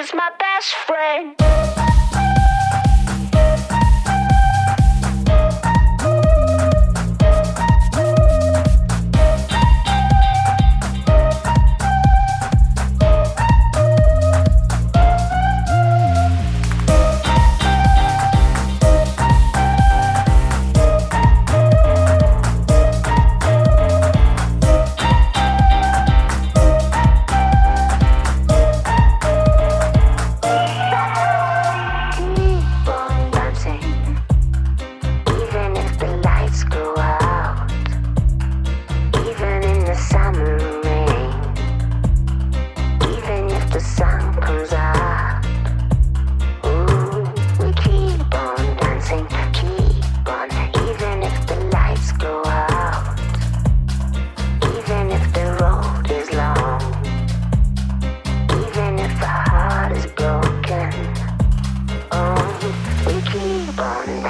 is my best friend.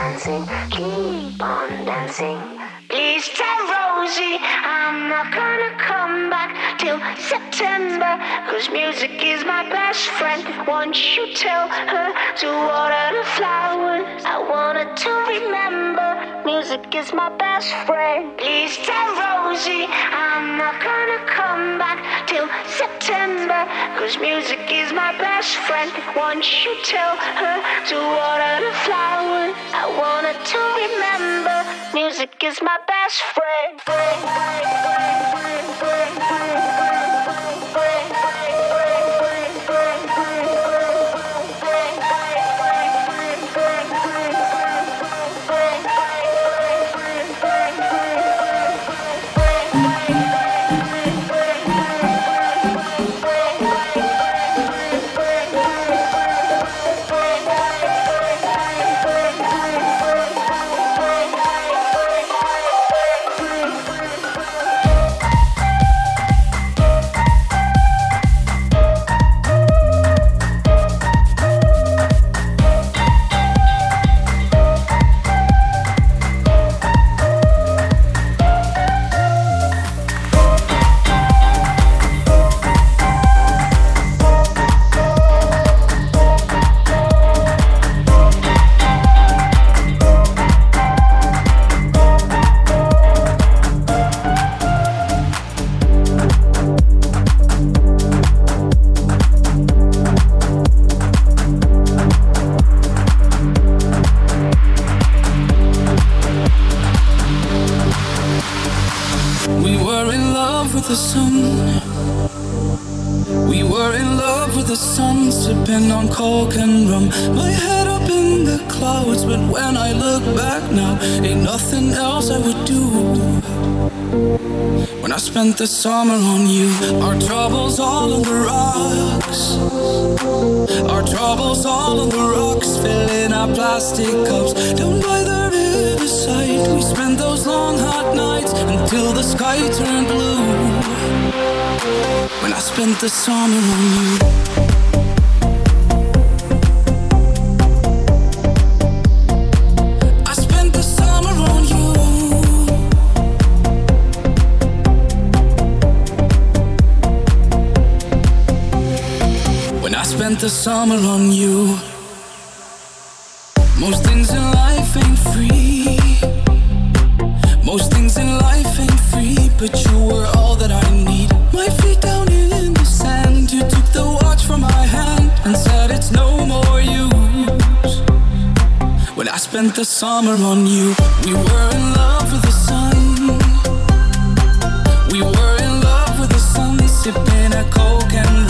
dancing, keep on dancing. Please tell Rosie I'm not gonna cry. September, whose music is my best friend. Once you tell her to water the flowers, I wanted to remember. Music is my best friend. Please tell Rosie I'm not gonna come back till September, cause music is my best friend. Once you tell her to water the flowers, I wanted to remember. Music is my best friend. friend, friend, friend. Spent the summer on you. Our troubles all on the rocks. Our troubles all on the rocks, filling our plastic cups down by the riverside. We spent those long hot nights until the sky turned blue. When I spent the summer on you. The summer on you. Most things in life ain't free. Most things in life ain't free, but you were all that I need. My feet down in the sand, you took the watch from my hand and said it's no more use. When I spent the summer on you, we were in love with the sun. We were in love with the sun, sipping a coke and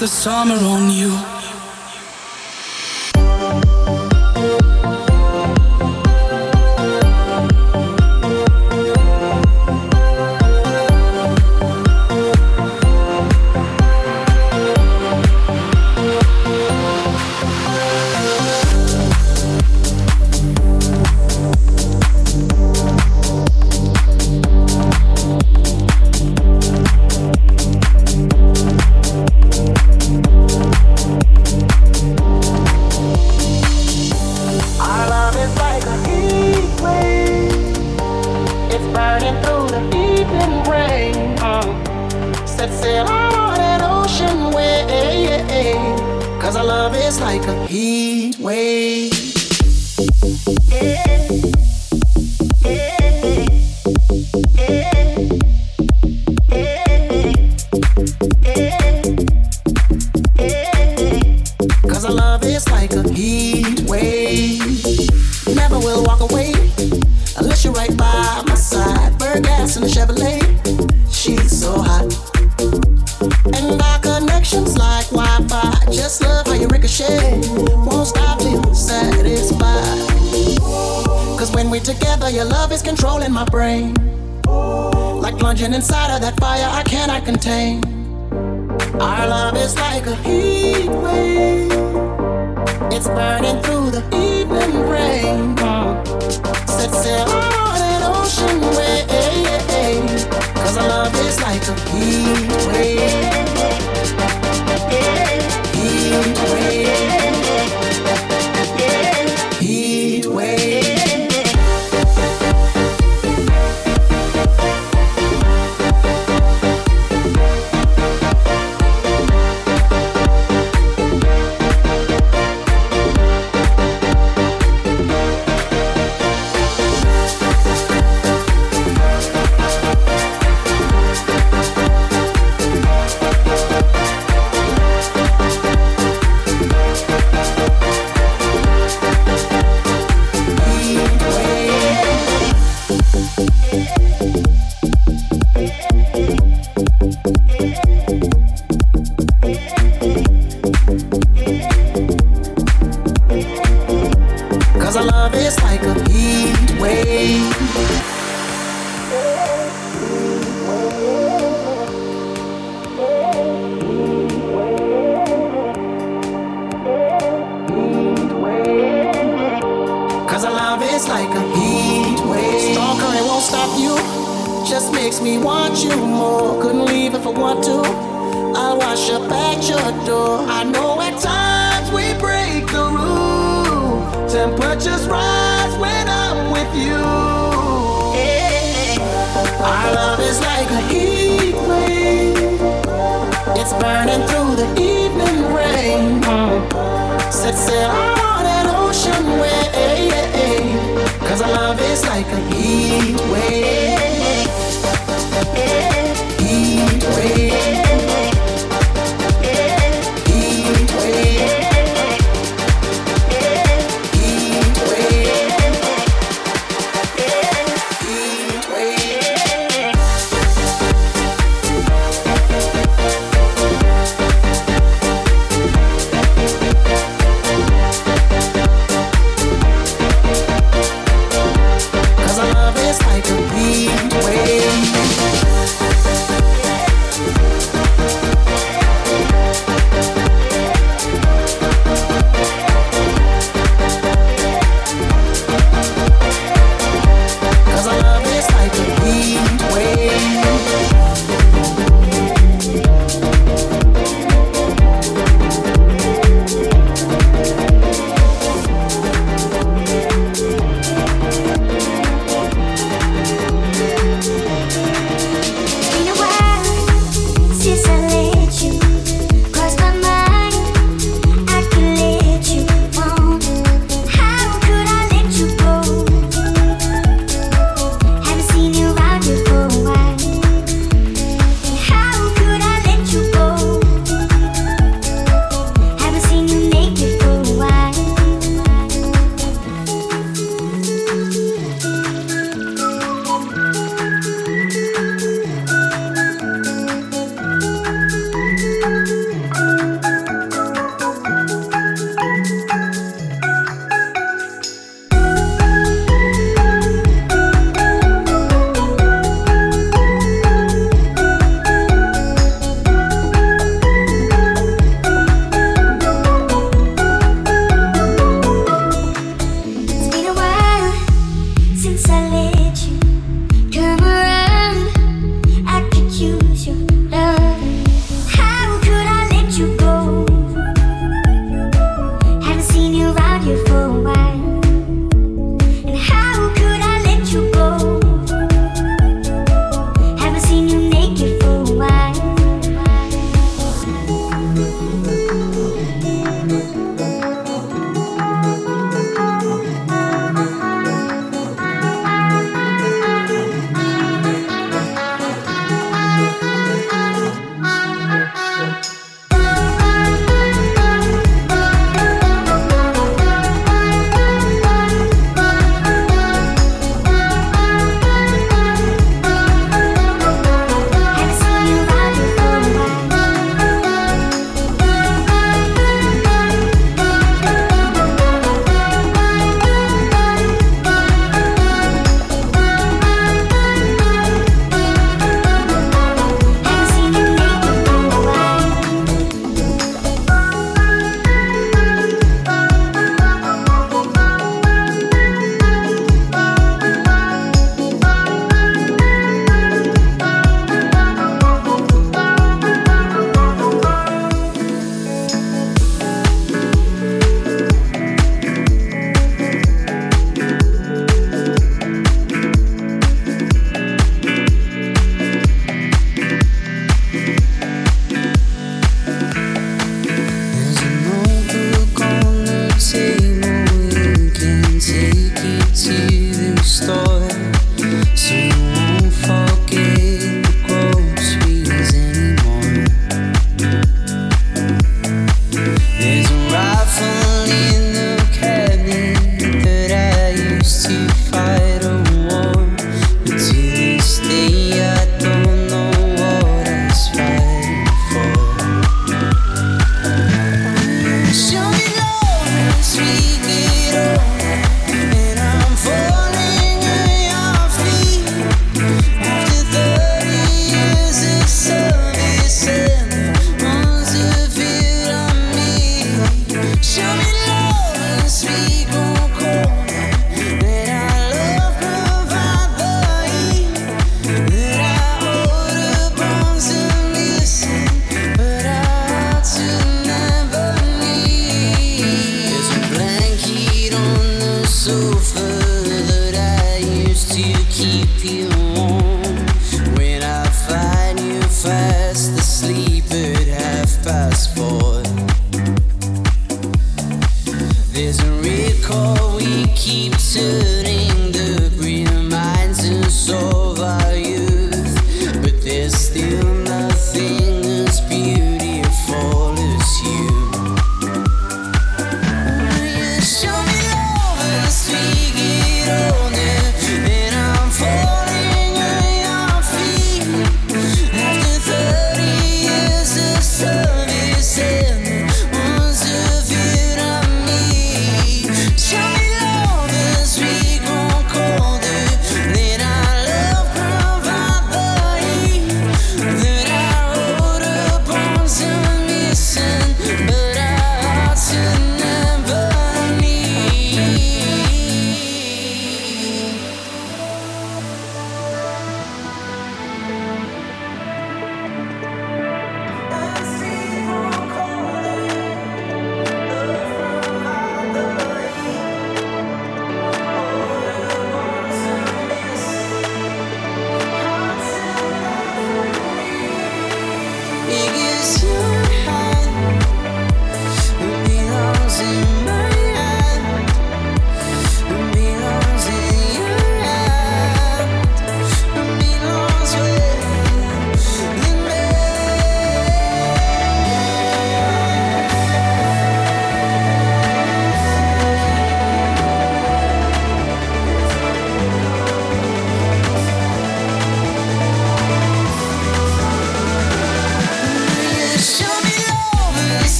the summer on you.